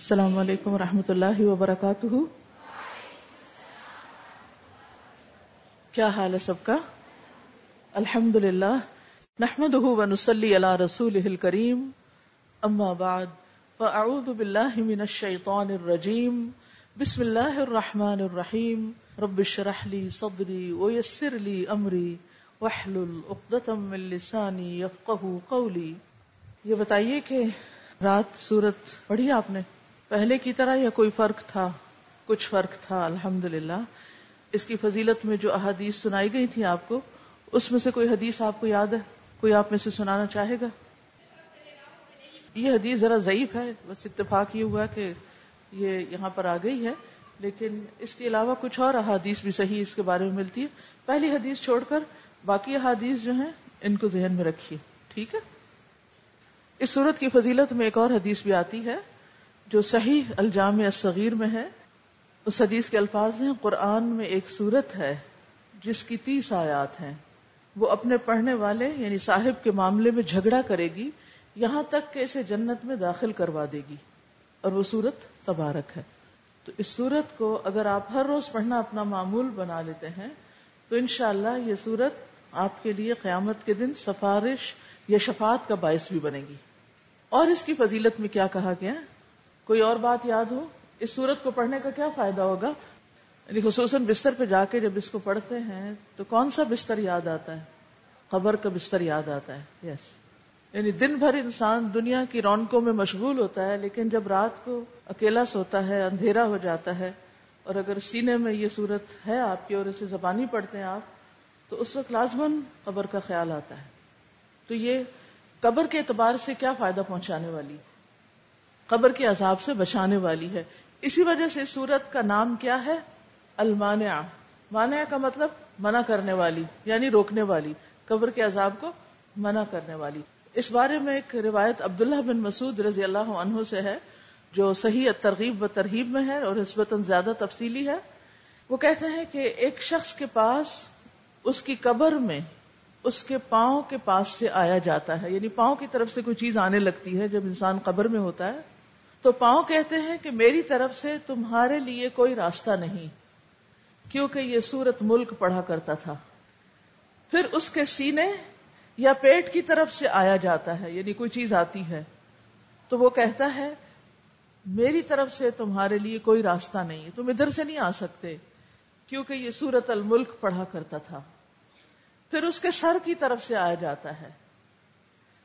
السلام علیکم ورحمۃ اللہ وبرکاتہ۔ کیا حال ہے سب کا؟ الحمد للہ نحمد ونسلی علی رسول کریم اما بعد، فاعوذ باللہ من الشیطان الرجیم۔ بسم اللہ الرحمن الرحیم۔ رب اشرح لی صدری ویسر لی امری۔ واحلل عقدۃ من لسانی یفقهوا قولی۔ یہ بتائیے کہ رات سورت پڑھی آپ نے؟ پہلے کی طرح یا کوئی فرق تھا؟ کچھ فرق تھا الحمد اس کی فضیلت میں جو احادیث سنائی گئی تھی آپ کو، اس میں سے کوئی حدیث آپ کو یاد ہے؟ کوئی آپ میں سے سنانا چاہے گا؟ یہ حدیث ذرا ضعیف ہے، بس اتفاق یہ ہوا کہ یہ یہاں پر آ گئی ہے۔ لیکن اس کے علاوہ کچھ اور احادیث بھی صحیح اس کے بارے میں ملتی ہے پہلی حدیث چھوڑ کر باقی احادیث جو ہیں، ان کو ذہن میں رکھیے، ٹھیک ہے؟ اس صورت کی فضیلت میں ایک اور حدیث بھی آتی ہے۔ جو صحیح الجامع الصغیر میں ہے، اس حدیث کے الفاظ ہیں، قرآن میں ایک صورت ہے جس کی تیس آیات ہیں۔ وہ اپنے پڑھنے والے یعنی صاحب کے معاملے میں جھگڑا کرے گی، یہاں تک کہ اسے جنت میں داخل کروا دے گی۔ اور وہ صورت تبارک ہے۔ تو اس صورت کو اگر آپ ہر روز پڑھنا اپنا معمول بنا لیتے ہیں، تو انشاءاللہ یہ صورت آپ کے لیے قیامت کے دن سفارش یا شفاعت کا باعث بھی بنے گی۔ اور اس کی فضیلت میں کیا کہا گیا؟ کوئی اور بات یاد ہو؟ اس صورت کو پڑھنے کا کیا فائدہ ہوگا؟ یعنی خصوصاً بستر پہ جا کے جب اس کو پڑھتے ہیں تو کون سا بستر یاد آتا ہے؟ قبر کا بستر یاد آتا ہے یس یعنی دن بھر انسان دنیا کی رونقوں میں مشغول ہوتا ہے، لیکن جب رات کو اکیلا سوتا ہے، اندھیرا ہو جاتا ہے، اور اگر سینے میں یہ صورت ہے آپ کی اور اسے زبانی پڑھتے ہیں آپ، تو اس وقت لازمن قبر کا خیال آتا ہے۔ تو یہ قبر کے اعتبار سے کیا فائدہ پہنچانے والی؟ قبر کے عذاب سے بچانے والی ہے۔ اسی وجہ سے سورت کا نام کیا ہے؟ المانع مانع کا مطلب منع کرنے والی یعنی روکنے والی، قبر کے عذاب کو منع کرنے والی۔ اس بارے میں ایک روایت عبداللہ بن مسعود رضی اللہ عنہ سے ہے، جو صحیح ترغیب و ترغیب میں ہے اور نسبتاً زیادہ تفصیلی ہے۔ وہ کہتے ہیں کہ ایک شخص کے پاس، اس کی قبر میں اس کے پاؤں کے پاس سے آیا جاتا ہے۔ یعنی پاؤں کی طرف سے کوئی چیز آنے لگتی ہے جب انسان قبر میں ہوتا ہے تو پاؤں کہتے ہیں کہ میری طرف سے تمہارے لیے کوئی راستہ نہیں، کیونکہ یہ سورت ملک پڑھا کرتا تھا۔ پھر اس کے سینے یا پیٹ کی طرف سے آیا جاتا ہے یعنی کوئی چیز آتی ہے۔ تو وہ کہتا ہے، میری طرف سے تمہارے لیے کوئی راستہ نہیں، تم ادھر سے نہیں آ سکتے، کیونکہ یہ سورت الملک پڑھا کرتا تھا۔ پھر اس کے سر کی طرف سے آیا جاتا ہے۔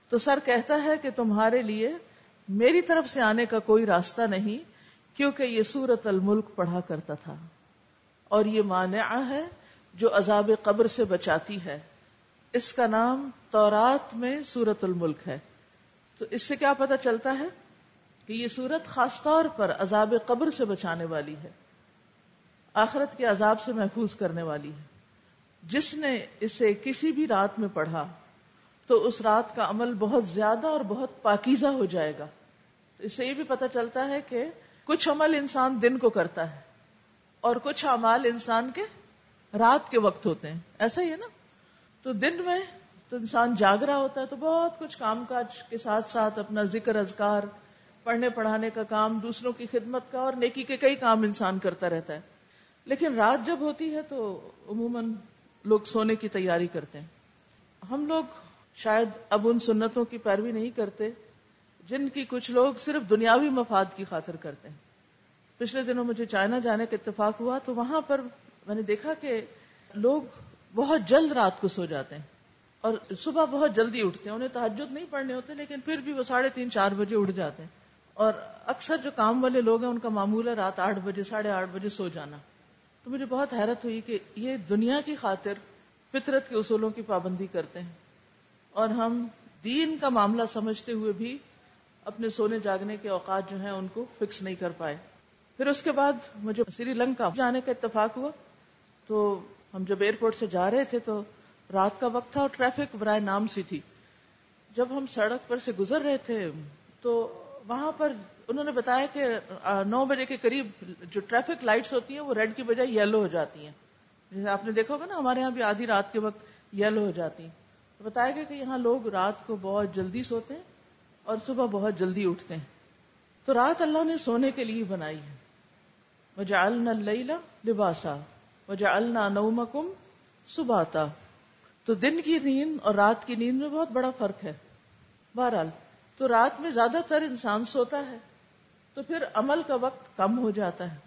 تو سر کہتا ہے کہ تمہارے لیے میری طرف سے آنے کا کوئی راستہ نہیں کیونکہ یہ سورت الملک پڑھا کرتا تھا۔ اور یہ مانع ہے جو عذاب قبر سے بچاتی ہے۔ اس کا نام تورات میں سورت الملک ہے۔ تو اس سے کیا پتا چلتا ہے کہ یہ سورت خاص طور پر عذاب قبر سے بچانے والی ہے۔ آخرت کے عذاب سے محفوظ کرنے والی ہے۔ جس نے اسے کسی بھی رات میں پڑھا تو اس رات کا عمل بہت زیادہ اور بہت پاکیزہ ہو جائے گا۔ اس سے یہ بھی پتا چلتا ہے کہ کچھ عمل انسان دن کو کرتا ہے اور کچھ امال انسان کے رات کے وقت ہوتے ہیں۔ ایسا ہی ہے نا؟ تو دن میں تو انسان جاگ رہا ہوتا ہے تو بہت کچھ کام کاج کے ساتھ ساتھ اپنا ذکر، اذکار، پڑھنے، پڑھانے کا کام، دوسروں کی خدمت کا اور نیکی کے کئی کام انسان کرتا رہتا ہے۔ لیکن رات جب ہوتی ہے تو عموماً لوگ سونے کی تیاری کرتے ہیں۔ ہم لوگ شاید اب ان سنتوں کی پیروی نہیں کرتے۔ جن کی کچھ لوگ صرف دنیاوی مفاد کی خاطر کرتے ہیں۔ پچھلے دنوں مجھے چائنا جانے کا اتفاق ہوا تو وہاں پر میں نے دیکھا کہ لوگ بہت جلد رات کو سو جاتے ہیں اور صبح بہت جلدی اٹھتے ہیں۔ انہیں تحجد نہیں پڑھنے ہوتے لیکن پھر بھی وہ ساڑھے تین چار بجے اٹھ جاتے ہیں۔ اور اکثر جو کام والے لوگ ہیں، ان کا معمول ہے رات آٹھ بجے، ساڑھے آٹھ بجے سو جانا۔ تو مجھے بہت حیرت ہوئی کہ یہ دنیا کی خاطر فطرت کے اصولوں کی پابندی کرتے ہیں۔ اور ہم دین کا معاملہ سمجھتے ہوئے بھی اپنے سونے جاگنے کے اوقات جو ہیں ان کو فکس نہیں کر پائے۔ پھر اس کے بعد مجھے سری لنکا جانے کا اتفاق ہوا۔ تو ہم جب ایئرپورٹ سے جا رہے تھے تو رات کا وقت تھا اور ٹریفک برائے نام سی تھی۔ جب ہم سڑک پر سے گزر رہے تھے تو وہاں پر انہوں نے بتایا کہ نو بجے کے قریب جو ٹریفک لائٹس ہوتی ہیں وہ ریڈ کی بجائے یلو ہو جاتی ہیں۔ جیسے آپ نے دیکھا ہوگا نا، ہمارے یہاں بھی آدھی رات کے وقت یلو ہو جاتی ہیں۔ بتایا گیا کہ یہاں لوگ رات کو بہت جلدی سوتے ہیں۔ اور صبح بہت جلدی اٹھتے ہیں۔ تو رات اللہ نے سونے کے لیے بنائی ہے۔ وجعلنا اللیل لباسا، وجعلنا نومکم سباتا۔ تو دن کی نیند اور رات کی نیند میں بہت بڑا فرق ہے۔ بہرحال، تو رات میں زیادہ تر انسان سوتا ہے۔ تو پھر عمل کا وقت کم ہو جاتا ہے۔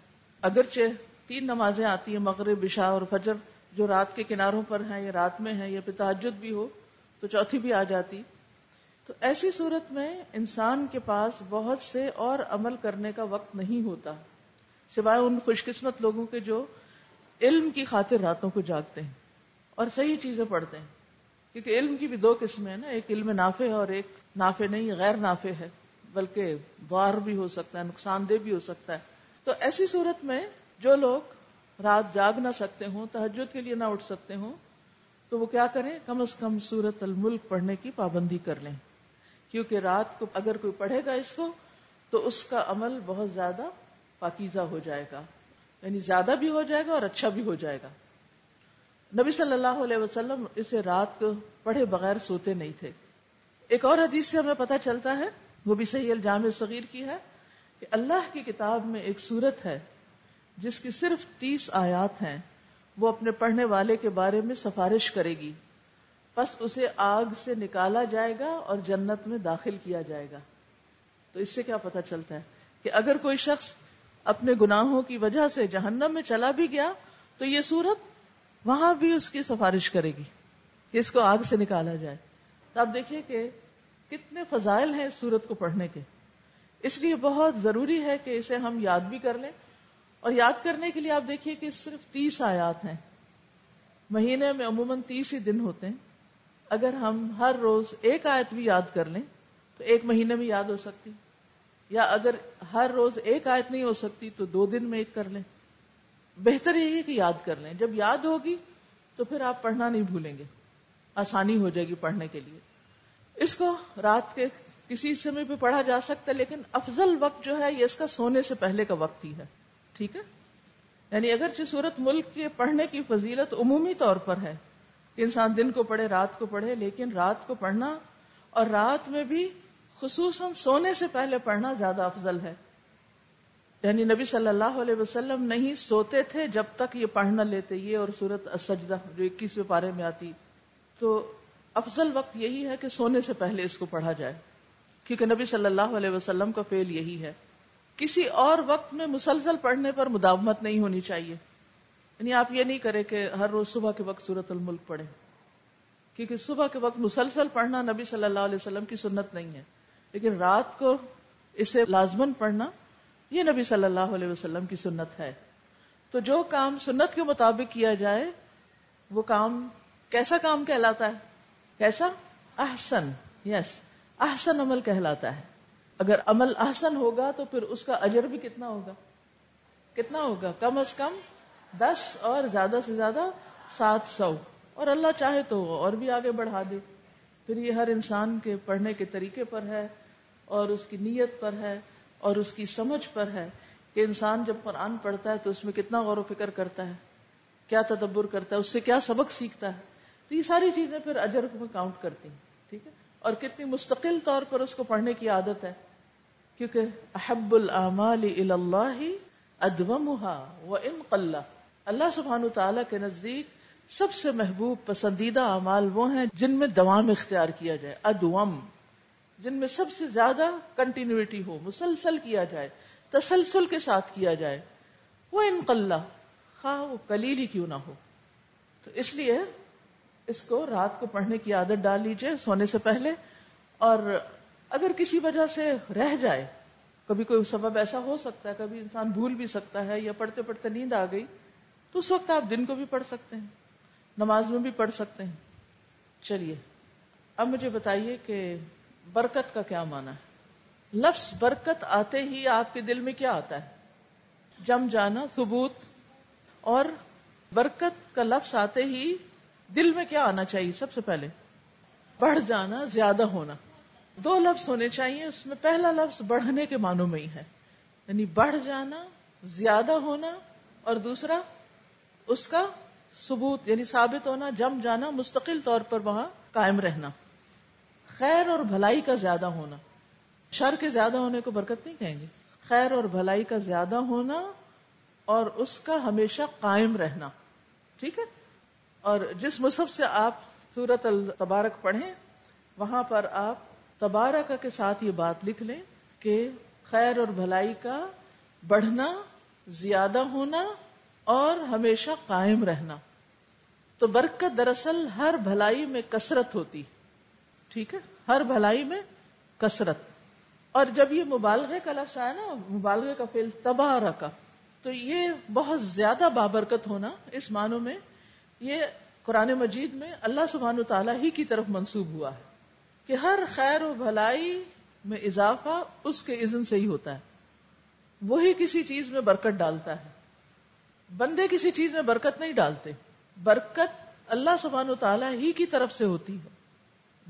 اگرچہ تین نمازیں آتی ہیں، مغرب بشا اور فجر، جو رات کے کناروں پر ہیں یا رات میں ہیں یا پھر تحجد بھی ہو، تو چوتھی بھی آ جاتی۔ تو ایسی صورت میں انسان کے پاس بہت سے اور عمل کرنے کا وقت نہیں ہوتا، سوائے ان خوش قسمت لوگوں کے جو علم کی خاطر راتوں کو جاگتے ہیں اور صحیح چیزیں پڑھتے ہیں۔ کیونکہ علم کی بھی دو قسمیں ہیں نا، ایک علم نافع ہے اور ایک نافع نہیں، غیر نافع ہے، بلکہ وار بھی ہو سکتا ہے، نقصان دہ بھی ہو سکتا ہے۔ تو ایسی صورت میں جو لوگ رات جاگ نہ سکتے ہوں تحجد کے لیے نہ اٹھ سکتے ہوں، تو وہ کیا کریں؟ کم از کم سورت الملک پڑھنے کی پابندی کر لیں۔ کیونکہ رات کو اگر کوئی پڑھے گا اس کو، تو اس کا عمل بہت زیادہ پاکیزہ ہو جائے گا۔ یعنی زیادہ بھی ہو جائے گا اور اچھا بھی ہو جائے گا۔ نبی صلی اللہ علیہ وسلم اسے رات کو پڑھے بغیر سوتے نہیں تھے۔ ایک اور حدیث سے ہمیں پتہ چلتا ہے، وہ بھی صحیح الجام صغیر کی ہے، کہ اللہ کی کتاب میں ایک صورت ہے، جس کی صرف تیس آیات ہیں، وہ اپنے پڑھنے والے کے بارے میں سفارش کرے گی۔ بس اسے آگ سے نکالا جائے گا اور جنت میں داخل کیا جائے گا۔ تو اس سے کیا پتا چلتا ہے کہ اگر کوئی شخص اپنے گناہوں کی وجہ سے جہنم میں چلا بھی گیا تو یہ صورت وہاں بھی اس کی سفارش کرے گی کہ اس کو آگ سے نکالا جائے۔ تو آپ دیکھیے کہ کتنے فضائل ہیں اس صورت کو پڑھنے کے۔ اس لیے بہت ضروری ہے کہ اسے ہم یاد بھی کر لیں۔ اور یاد کرنے کے لیے آپ دیکھیے کہ صرف تیس آیات ہیں۔ مہینے میں عموماً تیس ہی دن ہوتے ہیں۔ اگر ہم ہر روز ایک آیت بھی یاد کر لیں، تو ایک مہینے میں یاد ہو سکتی۔ یا اگر ہر روز ایک آیت نہیں ہو سکتی، تو دو دن میں ایک کر لیں۔ بہتر یہی ہے کہ یاد کر لیں۔ جب یاد ہوگی، تو پھر آپ پڑھنا نہیں بھولیں گے۔ آسانی ہو جائے گی پڑھنے کے لیے۔ اس کو رات کے کسی سمے پہ پڑھا جا سکتا ہے، لیکن افضل وقت جو ہے، یہ اس کا سونے سے پہلے کا وقت ہی ہے۔ ٹھیک ہے؟ یعنی اگر صورت ملک کے پڑھنے کی فضیلت عمومی طور پر ہے انسان دن کو پڑھے، رات کو پڑھے، لیکن رات کو پڑھنا اور رات میں بھی خصوصاً سونے سے پہلے پڑھنا زیادہ افضل ہے۔ یعنی نبی صلی اللہ علیہ وسلم نہیں سوتے تھے جب تک یہ پڑھ نہ لیتے، یہ اور سورت اسجدہ جو اکیسویں پارے میں آتی۔ تو افضل وقت یہی ہے کہ سونے سے پہلے اس کو پڑھا جائے، کیونکہ نبی صلی اللہ علیہ وسلم کا فیل یہی ہے۔ کسی اور وقت میں مسلسل پڑھنے پر مداومت نہیں ہونی چاہیے۔ یعنی آپ یہ نہیں کرے کہ ہر روز صبح کے وقت سورت الملک پڑھیں۔ کیونکہ صبح کے وقت مسلسل پڑھنا نبی صلی اللہ علیہ وسلم کی سنت نہیں ہے۔ لیکن رات کو اسے لازمن پڑھنا یہ نبی صلی اللہ علیہ وسلم کی سنت ہے۔ تو جو کام سنت کے مطابق کیا جائے، وہ کام کیسا کام کہلاتا ہے؟ کیسا؟ احسن یس احسن عمل کہلاتا ہے۔ اگر عمل احسن ہوگا تو پھر اس کا اجر بھی کتنا ہوگا؟ کتنا ہوگا؟ کم از کم دس اور زیادہ سے زیادہ سات سو۔ اور اللہ چاہے تو اور بھی آگے بڑھا دے۔ پھر یہ ہر انسان کے پڑھنے کے طریقے پر ہے اور اس کی نیت پر ہے اور اس کی سمجھ پر ہے کہ انسان جب قرآن پڑھتا ہے تو اس میں کتنا غور و فکر کرتا ہے، کیا تدبر کرتا ہے، اس سے کیا سبق سیکھتا ہے۔ تو یہ ساری چیزیں پھر اجر میں کاؤنٹ کرتی ہیں، ٹھیک ہے؟ اور کتنی مستقل طور پر اس کو پڑھنے کی عادت ہے۔ کیونکہ احب العمال اللہ ادومها وان قل۔ اللہ سبحانہ تعالی کے نزدیک سب سے محبوب پسندیدہ اعمال وہ ہیں جن میں دوام اختیار کیا جائے، ادوم، جن میں سب سے زیادہ کنٹینیوٹی ہو، مسلسل کیا جائے، تسلسل کے ساتھ کیا جائے۔ وہ انقلہ خواہ وہ کلیل ہی کیوں نہ ہو۔ تو اس لیے اس کو رات کو پڑھنے کی عادت ڈال لیجیے سونے سے پہلے۔ اور اگر کسی وجہ سے رہ جائے، کبھی کوئی سبب ایسا ہو سکتا ہے، کبھی انسان بھول بھی سکتا ہے یا پڑھتے پڑھتے نیند آ گئی تو اس وقت آپ دن کو بھی پڑھ سکتے ہیں، نماز میں بھی پڑھ سکتے ہیں۔ چلیے، اب مجھے بتائیے کہ برکت کا کیا مانا ہے؟ لفظ برکت آتے ہی آپ کے دل میں کیا آتا ہے؟ جم جانا، ثبوت، اور برکت کا لفظ آتے ہی دل میں کیا آنا چاہیے؟ سب سے پہلے بڑھ جانا، زیادہ ہونا۔ دو لفظ ہونے چاہیے، اس میں پہلا لفظ بڑھنے کے معنوں میں ہی ہے۔ یعنی بڑھ جانا، زیادہ ہونا، اور دوسرا اس کا ثبوت یعنی ثابت ہونا، جم جانا، مستقل طور پر وہاں قائم رہنا۔ خیر اور بھلائی کا زیادہ ہونا۔ شر کے زیادہ ہونے کو برکت نہیں کہیں گے۔ خیر اور بھلائی کا زیادہ ہونا اور اس کا ہمیشہ قائم رہنا۔ ٹھیک ہے؟ اور جس مصحف سے آپ سورت التبارک پڑھیں، وہاں پر آپ تبارک کے ساتھ یہ بات لکھ لیں کہ خیر اور بھلائی کا بڑھنا، زیادہ ہونا اور ہمیشہ قائم رہنا۔ تو برکت دراصل ہر بھلائی میں کثرت ہوتی۔ ٹھیک ہے؟ ہر بھلائی میں کثرت۔ اور جب یہ مبالغے کا لفظ آیا نا، مبالغے کا فیل تباہ کا تو یہ بہت زیادہ بابرکت ہونا اس معنوں میں، یہ قرآن مجید میں اللہ سبحان و تعالیٰ ہی کی طرف منسوب ہوا ہے کہ ہر خیر و بھلائی میں اضافہ اس کے اذن سے ہی ہوتا ہے۔ وہی کسی چیز میں برکت ڈالتا ہے۔ بندے کسی چیز میں برکت نہیں ڈالتے۔ برکت اللہ سبحان و تعالیٰ ہی کی طرف سے ہوتی ہے۔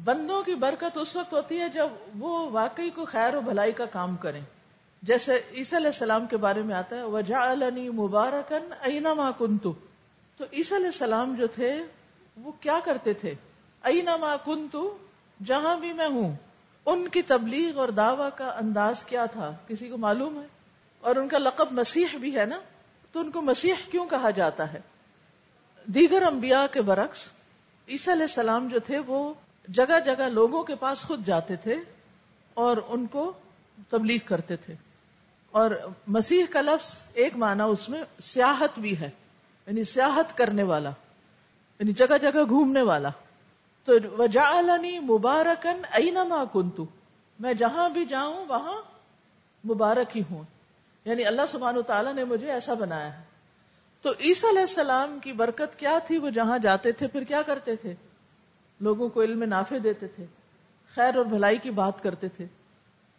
بندوں کی برکت اس وقت ہوتی ہے جب وہ واقعی کو خیر و بھلائی کا کام کریں۔ جیسے عیسی علیہ السلام کے بارے میں آتا ہے وجا مبارکن اینا کنتو تو عیسی علیہ السلام جو تھے، وہ کیا کرتے تھے؟ اینا کنتو جہاں بھی میں ہوں، ان کی تبلیغ اور دعوی کا انداز کیا تھا؟ کسی کو معلوم ہے؟ اور ان کا لقب مسیح بھی ہے نا؟ تو ان کو مسیح کیوں کہا جاتا ہے؟ دیگر انبیاء کے برعکس، عیسیٰ علیہ السلام جو تھے وہ جگہ جگہ لوگوں کے پاس خود جاتے تھے اور ان کو تبلیغ کرتے تھے۔ اور مسیح کا لفظ ایک معنی اس میں سیاحت بھی ہے یعنی سیاحت کرنے والا یعنی جگہ جگہ گھومنے والا۔ تو وجعلنی مبارکن اینما کنتو، میں جہاں بھی جاؤں وہاں مبارک ہی ہوں۔ یعنی اللہ سبحانہ تعالیٰ نے مجھے ایسا بنایا ہے۔ تو عیسیٰ علیہ السلام کی برکت کیا تھی؟ وہ جہاں جاتے تھے، پھر کیا کرتے تھے؟ لوگوں کو علم نافع دیتے تھے، خیر اور بھلائی کی بات کرتے تھے۔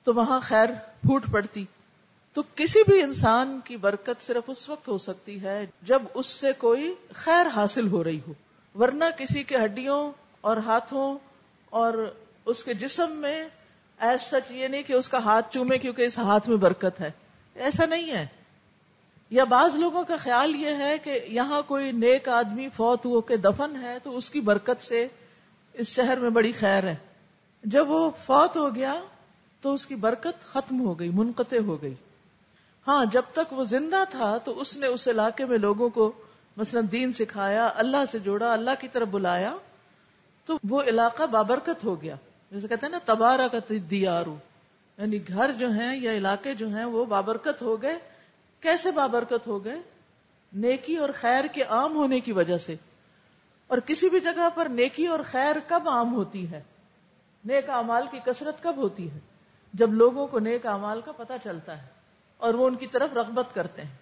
تو وہاں خیر پھوٹ پڑتی۔ تو کسی بھی انسان کی برکت صرف اس وقت ہو سکتی ہے جب اس سے کوئی خیر حاصل ہو رہی ہو۔ ورنہ کسی کے ہڈیوں اور ہاتھوں اور اس کے جسم میں ایسا سچ یہ نہیں کہ اس کا ہاتھ چومے کیونکہ اس ہاتھ میں برکت ہے۔ ایسا نہیں ہے۔ یا بعض لوگوں کا خیال یہ ہے کہ یہاں کوئی نیک آدمی فوت ہو کے دفن ہے تو اس کی برکت سے اس شہر میں بڑی خیر ہے۔ جب وہ فوت ہو گیا تو اس کی برکت ختم ہو گئی، منقطع ہو گئی۔ ہاں جب تک وہ زندہ تھا تو اس نے اس علاقے میں لوگوں کو مثلا دین سکھایا، اللہ سے جوڑا، اللہ کی طرف بلایا تو وہ علاقہ بابرکت ہو گیا۔ جیسے کہتے ہیں نا تبارہ کا دیارو۔ یعنی گھر جو ہیں یا علاقے جو ہیں وہ بابرکت ہو گئے۔ کیسے بابرکت ہو گئے؟ نیکی اور خیر کے عام ہونے کی وجہ سے۔ اور کسی بھی جگہ پر نیکی اور خیر کب عام ہوتی ہے؟ نیک امال کی کثرت کب ہوتی ہے؟ جب لوگوں کو نیک امال کا پتہ چلتا ہے اور وہ ان کی طرف رغبت کرتے ہیں۔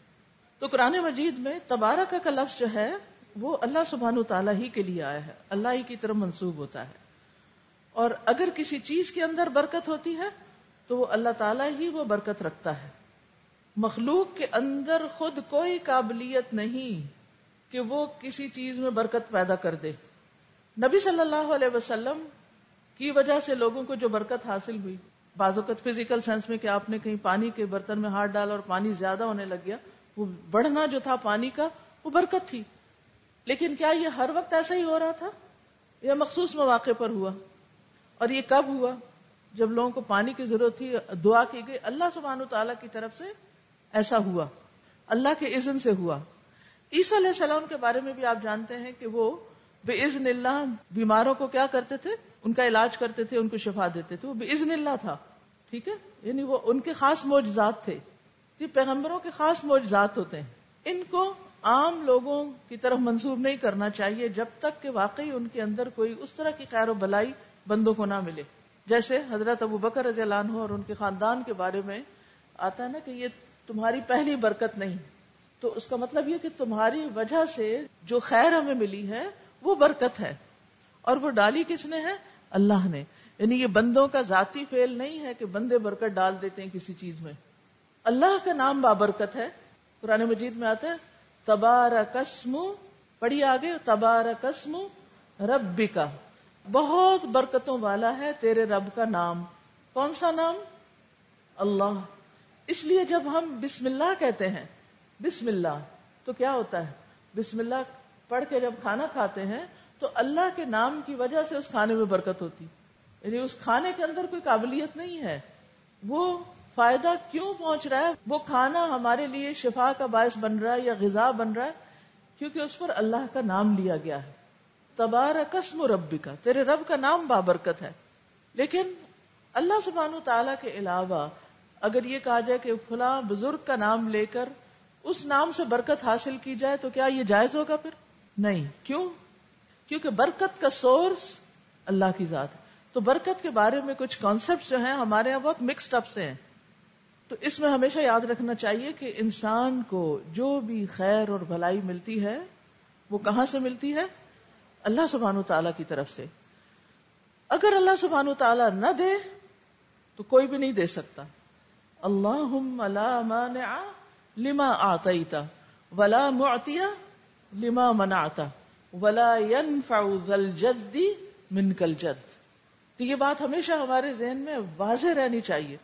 تو قرآن مجید میں تبارک کا لفظ جو ہے وہ اللہ سبحان تعالیٰ ہی کے لیے آیا ہے۔ اللہ ہی کی طرف منسوب ہوتا ہے۔ اور اگر کسی چیز کے اندر برکت ہوتی ہے تو وہ اللہ تعالیٰ ہی وہ برکت رکھتا ہے۔ مخلوق کے اندر خود کوئی قابلیت نہیں کہ وہ کسی چیز میں برکت پیدا کر دے۔ نبی صلی اللہ علیہ وسلم کی وجہ سے لوگوں کو جو برکت حاصل ہوئی، بعض اوقات فزیکل سینس میں کہ آپ نے کہیں پانی کے برتن میں ہاتھ ڈالا اور پانی زیادہ ہونے لگ گیا، وہ بڑھنا جو تھا پانی کا، وہ برکت تھی۔ لیکن کیا یہ ہر وقت ایسا ہی ہو رہا تھا؟ یا مخصوص مواقع پر ہوا۔ اور یہ کب ہوا؟ جب لوگوں کو پانی کی ضرورت تھی، دعا کی گئی، اللہ سبحانہ تعالیٰ کی طرف سے ایسا ہوا۔ اللہ کے عزن سے ہوا۔ عیسیٰ علیہ السلام کے بارے میں بھی آپ جانتے ہیں کہ وہ بے عزن اللہ بیماروں کو کیا کرتے تھے؟ ان کا علاج کرتے تھے، ان کو شفا دیتے تھے۔ وہ بے عزن اللہ تھا۔ ٹھیک ہے؟ یعنی وہ ان کے خاص موجزات تھے۔ یہ پیغمبروں کے خاص موجزات ہوتے ہیں۔ ان کو عام لوگوں کی طرف منسوب نہیں کرنا چاہیے جب تک کہ واقعی ان کے اندر کوئی اس طرح کی خیر و بلائی بندوں کو نہ ملے۔ جیسے حضرت ابو بکر رضی اللہ عنہ اور ان کے خاندان کے بارے میں آتا ہے نا کہ یہ تمہاری پہلی برکت نہیں۔ تو اس کا مطلب یہ کہ تمہاری وجہ سے جو خیر ہمیں ملی ہے، وہ برکت ہے۔ اور وہ ڈالی کس نے ہے؟ اللہ نے۔ یعنی یہ بندوں کا ذاتی فیل نہیں ہے کہ بندے برکت ڈال دیتے ہیں کسی چیز میں۔ اللہ کا نام بابرکت ہے۔ قرآن مجید میں آتا ہے تبار قسم پڑھی آگے تبار قسم ربی کا بہت برکتوں والا ہے تیرے رب کا نام۔ کون سا نام؟ اللہ۔ اس لیے جب ہم بسم اللہ کہتے ہیں، بسم اللہ، تو کیا ہوتا ہے؟ بسم اللہ پڑھ کے جب کھانا کھاتے ہیں، تو اللہ کے نام کی وجہ سے اس کھانے میں برکت ہوتی۔ یعنی اس کھانے کے اندر کوئی قابلیت نہیں ہے۔ وہ فائدہ کیوں پہنچ رہا ہے؟ وہ کھانا ہمارے لیے شفا کا باعث بن رہا ہے یا غذا بن رہا ہے؟ کیونکہ اس پر اللہ کا نام لیا گیا ہے۔ تبار قسم ربی کا تیرے رب کا نام بابرکت ہے۔ لیکن اللہ سبحانہ و تعالی کے علاوہ اگر یہ کہا جائے کہ فلاں بزرگ کا نام لے کر اس نام سے برکت حاصل کی جائے تو کیا یہ جائز ہوگا پھر؟ نہیں۔ کیوں؟ کیونکہ برکت کا سورس اللہ کی ذات ہے۔ تو برکت کے بارے میں کچھ کانسیپٹ جو ہیں ہمارے یہاں بہت مکسڈ اپ سے ہیں۔ تو اس میں ہمیشہ یاد رکھنا چاہیے کہ انسان کو جو بھی خیر اور بھلائی ملتی ہے وہ کہاں سے ملتی ہے؟ اللہ سبحان تعالی کی طرف سے۔ اگر اللہ سبحان و تعالی نہ دے، تو کوئی بھی نہیں دے سکتا۔ اللہ لما آتا ولا معطیہ لما منعتا ولا ينفع ذا الجد منك الجد۔ تو یہ بات ہمیشہ ہمارے ذہن میں واضح رہنی چاہیے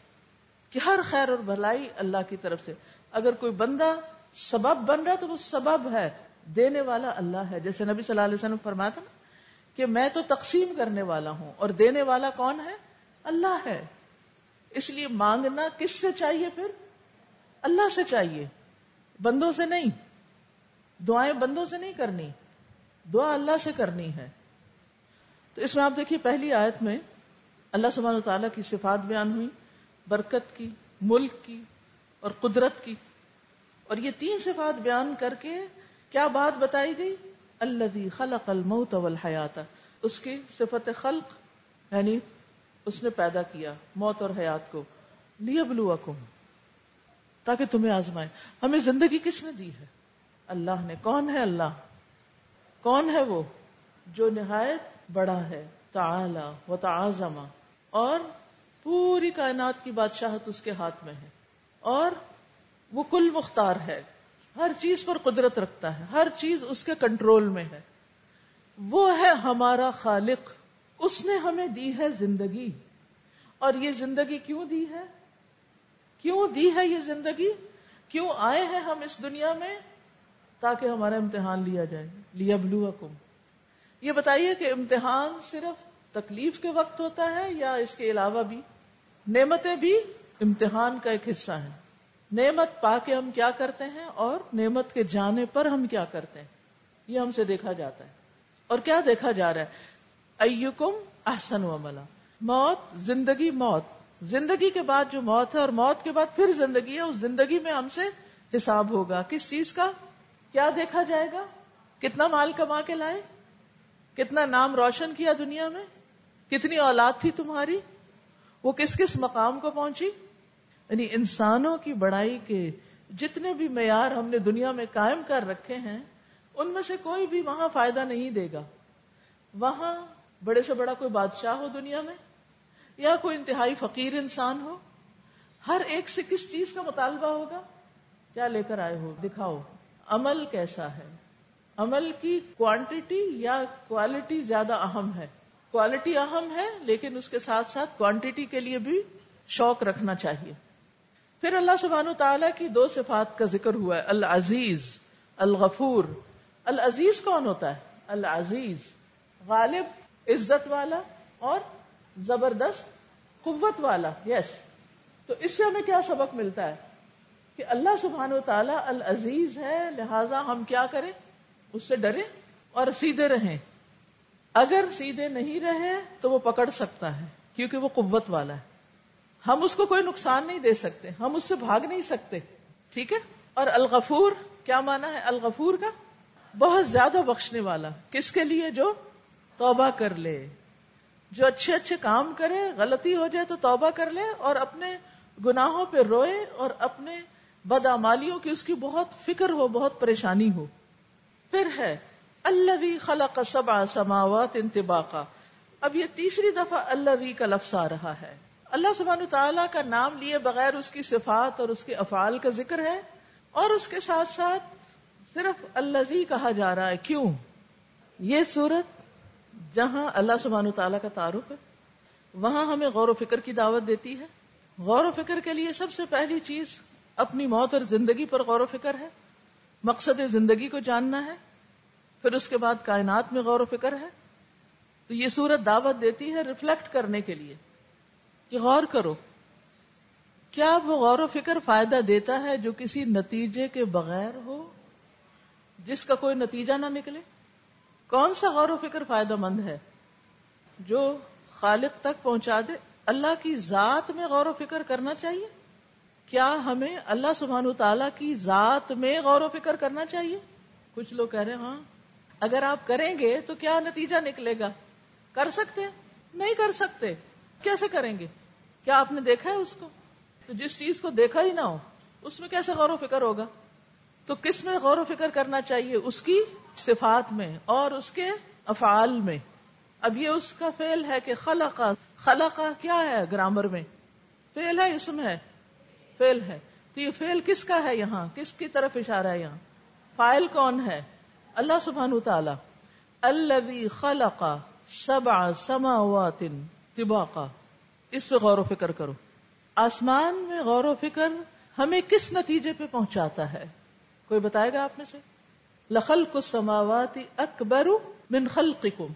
کہ ہر خیر اور بھلائی اللہ کی طرف سے۔ اگر کوئی بندہ سبب بن رہا تو وہ سبب ہے۔ دینے والا اللہ ہے۔ جیسے نبی صلی اللہ علیہ وسلم فرمایا تھا کہ میں تو تقسیم کرنے والا ہوں اور دینے والا کون ہے؟ اللہ ہے۔ اس لیے مانگنا کس سے چاہیے پھر؟ اللہ سے چاہیے۔ بندوں سے نہیں۔ دعائیں بندوں سے نہیں کرنی۔ دعا اللہ سے کرنی ہے۔ تو اس میں آپ دیکھیے پہلی آیت میں اللہ سبحانہ تعالیٰ کی صفات بیان ہوئی، برکت کی، ملک کی اور قدرت کی۔ اور یہ تین صفات بیان کر کے کیا بات بتائی گئی؟ اللہ خلق الموت والحیات اس کی صفت خلق یعنی اس نے پیدا کیا موت اور حیات کو. لیبلوکم، تاکہ تمہیں آزمائے. ہمیں زندگی کس نے دی ہے؟ اللہ نے. کون ہے اللہ؟ کون ہے وہ جو نہایت بڑا ہے؟ تعالی و تعظمہ اور پوری کائنات کی بادشاہت اس کے ہاتھ میں ہے. اور وہ کل مختار ہے. ہر چیز پر قدرت رکھتا ہے، ہر چیز اس کے کنٹرول میں ہے۔ وہ ہے ہمارا خالق، اس نے ہمیں دی ہے زندگی۔ اور یہ زندگی کیوں دی ہے؟ کیوں دی ہے یہ زندگی؟ کیوں آئے ہیں ہم اس دنیا میں؟ تاکہ ہمارا امتحان لیا جائے۔ لیا بلو یہ بتائیے کہ امتحان صرف تکلیف کے وقت ہوتا ہے یا اس کے علاوہ بھی؟ نعمتیں بھی امتحان کا ایک حصہ ہیں۔ نعمت پا کے ہم کیا کرتے ہیں اور نعمت کے جانے پر ہم کیا کرتے ہیں؟ یہ ہم سے دیکھا جاتا ہے۔ اور کیا دیکھا جا رہا ہے؟ ایکم احسن و ملا موت، زندگی موت۔ زندگی کے بعد جو موت ہے اور موت کے بعد پھر زندگی ہے، اس زندگی میں ہم سے حساب ہوگا۔ کس چیز کا؟ کیا دیکھا جائے گا؟ کتنا مال کما کے لائے؟ کتنا نام روشن کیا دنیا میں؟ کتنی اولاد تھی تمہاری؟ وہ کس کس مقام کو پہنچی؟ یعنی انسانوں کی بڑائی کے جتنے بھی معیار ہم نے دنیا میں قائم کر رکھے ہیں، ان میں سے کوئی بھی وہاں فائدہ نہیں دے گا۔ وہاں بڑے سے بڑا کوئی بادشاہ ہو دنیا میں، یا کوئی انتہائی فقیر انسان ہو، ہر ایک سے کس چیز کا مطالبہ ہوگا؟ کیا لے کر آئے ہو؟ دکھاؤ، عمل کیسا ہے؟ عمل کی کوانٹٹی یا کوالٹی زیادہ اہم ہے؟ کوالٹی اہم ہے، لیکن اس کے ساتھ ساتھ کوانٹٹی کے لیے بھی شوق رکھنا چاہیے۔ پھر اللہ سبحانہ تعالیٰ کی دو صفات کا ذکر ہوا ہے، العزیز، الغفور۔ العزیز کون ہوتا ہے؟ العزیز، غالب، عزت والا اور زبردست قوت والا یس تو اس سے ہمیں کیا سبق ملتا ہے؟ کہ اللہ سبحان و تعالیٰ العزیز ہے، لہذا ہم کیا کریں؟ اس سے ڈرے اور سیدھے رہیں۔ اگر سیدھے نہیں رہے تو وہ پکڑ سکتا ہے، کیونکہ وہ قوت والا ہے۔ ہم اس کو کوئی نقصان نہیں دے سکتے، ہم اس سے بھاگ نہیں سکتے، ٹھیک ہے؟ اور الغفور، کیا مانا ہے الغفور کا؟ بہت زیادہ بخشنے والا، کس کے لیے؟ جو توبہ کر لے، جو اچھے اچھے کام کرے، غلطی ہو جائے تو توبہ کر لے اور اپنے گناہوں پہ روئے اور اپنے بدامالیوں کی اس کی بہت فکر ہو، بہت پریشانی ہو۔ پھر ہے اللہ وی خلق سبع سماوات انتباقا۔ اب یہ تیسری دفعہ اللہ وی کا لفظ آ رہا ہے۔ اللہ سبحانہ تعالیٰ کا نام لیے بغیر اس کی صفات اور اس کے افعال کا ذکر ہے اور اس کے ساتھ ساتھ صرف اللہ کہا جا رہا ہے۔ کیوں؟ یہ صورت جہاں اللہ سبحانہ تعالیٰ کا تعارف ہے، وہاں ہمیں غور و فکر کی دعوت دیتی ہے۔ غور و فکر کے لیے سب سے پہلی چیز اپنی موت اور زندگی پر غور و فکر ہے۔ مقصد زندگی کو جاننا ہے، پھر اس کے بعد کائنات میں غور و فکر ہے۔ تو یہ صورت دعوت دیتی ہے ریفلیکٹ کرنے کے لیے۔ کہ غور کرو، کیا وہ غور و فکر فائدہ دیتا ہے جو کسی نتیجے کے بغیر ہو؟ جس کا کوئی نتیجہ نہ نکلے؟ کون سا غور و فکر فائدہ مند ہے جو خالق تک پہنچا دے؟ اللہ کی ذات میں غور و فکر کرنا چاہیے؟ کیا ہمیں اللہ سبحان تعالی کی ذات میں غور و فکر کرنا چاہیے؟ کچھ لوگ کہہ رہے ہیں ہاں اگر آپ کریں گے تو کیا نتیجہ نکلے گا؟ کر سکتے نہیں کر سکتے۔ کیسے کریں گے؟ کیا آپ نے دیکھا ہے اس کو؟ تو جس چیز کو دیکھا ہی نہ ہو، اس میں کیسے غور و فکر ہوگا؟ تو کس میں غور و فکر کرنا چاہیے؟ اس کی صفات میں اور اس کے افعال میں۔ اب یہ اس کا فیل ہے کہ خلقا خلقا کیا ہے گرامر میں؟ فیل ہے، اسم ہے فیل ہے۔ تو یہ فیل کس کا ہے یہاں؟ کس کی طرف اشارہ ہے یہاں؟ فائل کون ہے؟ اللہ سبحان تعالی اللہ خلقا سبع سماوات طباقا اس پہ غور و فکر کرو۔ آسمان میں غور و فکر ہمیں کس نتیجے پہ پہنچاتا ہے؟ کوئی بتائے گا آپ میں سے؟ لخل کو سماواتی اکبر من خلقکم۔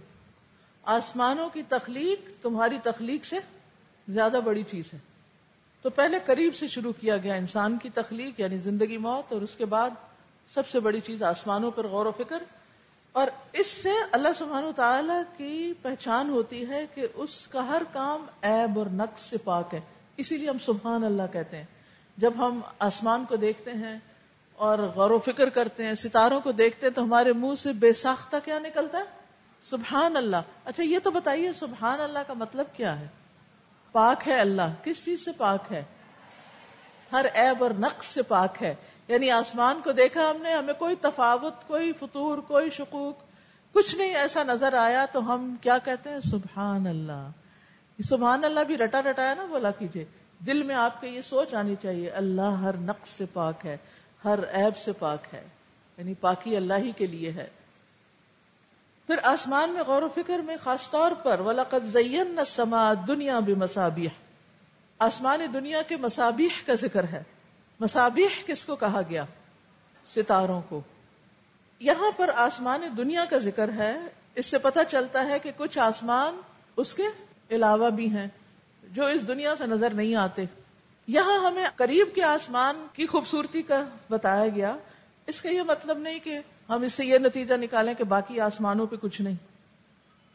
آسمانوں کی تخلیق تمہاری تخلیق سے زیادہ بڑی چیز ہے۔ تو پہلے قریب سے شروع کیا گیا انسان کی تخلیق یعنی زندگی موت، اور اس کے بعد سب سے بڑی چیز آسمانوں پر غور و فکر اور اس سے اللہ سبحانہ تعالی کی پہچان ہوتی ہے کہ اس کا ہر کام عیب اور نقص سے پاک ہے۔ اسی لیے ہم سبحان اللہ کہتے ہیں۔ جب ہم آسمان کو دیکھتے ہیں اور غور و فکر کرتے ہیں، ستاروں کو دیکھتے ہیں، تو ہمارے منہ سے بے ساختہ کیا نکلتا ہے؟ سبحان اللہ۔ اچھا یہ تو بتائیے، سبحان اللہ کا مطلب کیا ہے؟ پاک ہے اللہ۔ کس چیز سے پاک ہے؟ ہر عیب اور نقص سے پاک ہے۔ یعنی آسمان کو دیکھا ہم نے، ہمیں کوئی تفاوت، کوئی فطور کوئی شکوک، کچھ نہیں ایسا نظر آیا تو ہم کیا کہتے ہیں؟ سبحان اللہ۔ سبحان اللہ بھی رٹا رٹایا نا، بولا کیجیے دل میں آپ کے یہ سوچ آنی چاہیے، اللہ ہر نقص سے پاک ہے، ہر عیب سے پاک ہے۔ یعنی پاکی اللہ ہی کے لیے ہے۔ پھر آسمان میں غور و فکر میں خاص طور پر ولاقت زین سما دنیا بے مسابیح آسمان دنیا کے مسابیح کا ذکر ہے۔ مسابیح کس کو کہا گیا؟ ستاروں کو۔ یہاں پر آسمان دنیا کا ذکر ہے۔ اس سے پتہ چلتا ہے کہ کچھ آسمان اس کے علاوہ بھی ہیں جو اس دنیا سے نظر نہیں آتے۔ یہاں ہمیں قریب کے آسمان کی خوبصورتی کا بتایا گیا۔ اس کا یہ مطلب نہیں کہ ہم اس سے یہ نتیجہ نکالیں کہ باقی آسمانوں پہ کچھ نہیں۔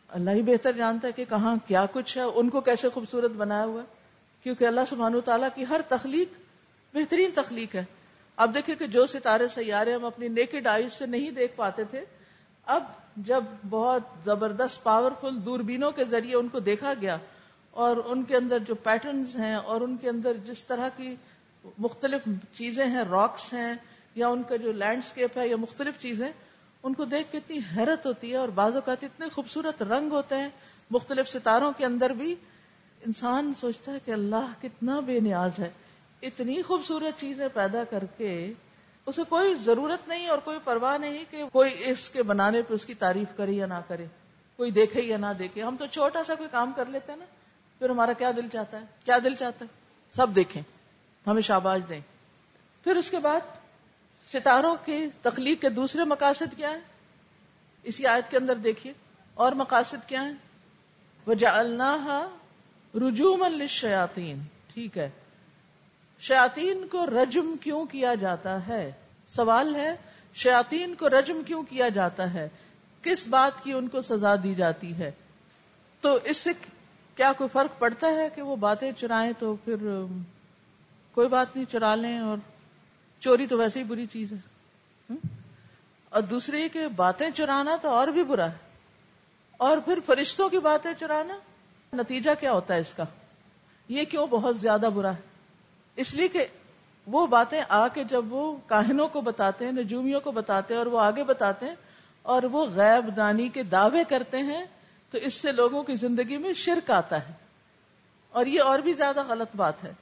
اللہ ہی بہتر جانتا ہے کہ کہاں کیا کچھ ہے، ان کو کیسے خوبصورت بنایا ہوا ہے۔ کیونکہ اللہ سبحانہ تعالیٰ کی ہر تخلیق بہترین تخلیق ہے۔ اب دیکھیں کہ جو ستارے سیارے ہم اپنی نیکڈ آئیز سے نہیں دیکھ پاتے تھے، اب جب بہت زبردست پاورفل دوربینوں کے ذریعے ان کو دیکھا گیا اور ان کے اندر جو پیٹرنز ہیں اور ان کے اندر جس طرح کی مختلف چیزیں ہیں راکس ہیں یا ان کا جو لینڈسکیپ ہے یا مختلف چیزیں، ان کو دیکھ کے اتنی حیرت ہوتی ہے اور بعض اوقات اتنے خوبصورت رنگ ہوتے ہیں۔ مختلف ستاروں کے اندر بھی انسان سوچتا ہے کہ اللہ کتنا بے نیاز ہے۔ اتنی خوبصورت چیزیں پیدا کر کے اسے کوئی ضرورت نہیں اور کوئی پرواہ نہیں کہ کوئی اس کے بنانے پہ اس کی تعریف کرے یا نہ کرے، کوئی دیکھے یا نہ دیکھے۔ ہم تو چھوٹا سا کوئی کام کر لیتے ہیں نا، پھر ہمارا کیا دل چاہتا ہے؟ کیا دل چاہتا ہے؟ سب دیکھیں، ہمیں شاباش دیں۔ پھر اس کے بعد ستاروں کی تخلیق کے دوسرے مقاصد کیا ہیں؟ اسی آیت کے اندر دیکھیے۔ اور مقاصد کیا ہیں؟ وہ جالنا رجوم ٹھیک ہے۔ شیاتین کو رجم کیوں کیا جاتا ہے؟ سوال ہے شیاتین کو رجم کیوں کیا جاتا ہے؟ کس بات کی ان کو سزا دی جاتی ہے؟ تو اس سے کیا کوئی فرق پڑتا ہے کہ وہ باتیں چرائیں تو پھر کوئی بات نہیں، چرا لیں اور چوری تو ویسے ہی بری چیز ہے اور دوسری کہ باتیں چرانا تو اور بھی برا ہے، اور پھر فرشتوں کی باتیں چرانا، نتیجہ کیا ہوتا ہے اس کا؟ یہ کیوں بہت زیادہ برا ہے؟ اس لیے کہ وہ باتیں آ کے جب وہ کاہنوں کو بتاتے ہیں، نجومیوں کو بتاتے ہیں اور وہ آگے بتاتے ہیں اور وہ غیب دانی کے دعوے کرتے ہیں، تو اس سے لوگوں کی زندگی میں شرک آتا ہے۔ اور یہ اور بھی زیادہ غلط بات ہے۔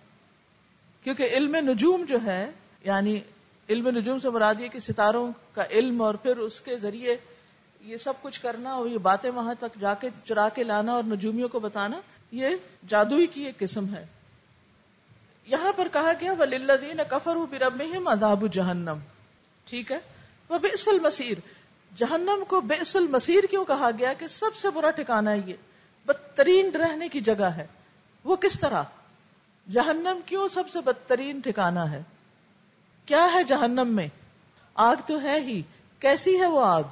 کیونکہ علم نجوم جو ہے یعنی علم نجوم سے مراد یہ کہ ستاروں کا علم اور پھر اس کے ذریعے یہ سب کچھ کرنا اور یہ باتیں وہاں تک جا کے، چرا کے لانا اور نجومیوں کو بتانا، یہ جادوئی کی ایک قسم ہے۔ یہاں پر کہا گیا وللذین کفروا بربہم عذاب جہنم ٹھیک ہے؟ وہ بئس المصیر جہنم کو بئس المصیر کیوں کہا گیا کہ سب سے برا ٹھکانہ ہے یہ بدترین رہنے کی جگہ ہے۔ وہ کس طرح؟ جہنم کیوں سب سے بدترین ٹھکانا ہے؟ کیا ہے جہنم میں؟ آگ تو ہے ہی۔ کیسی ہے وہ آگ؟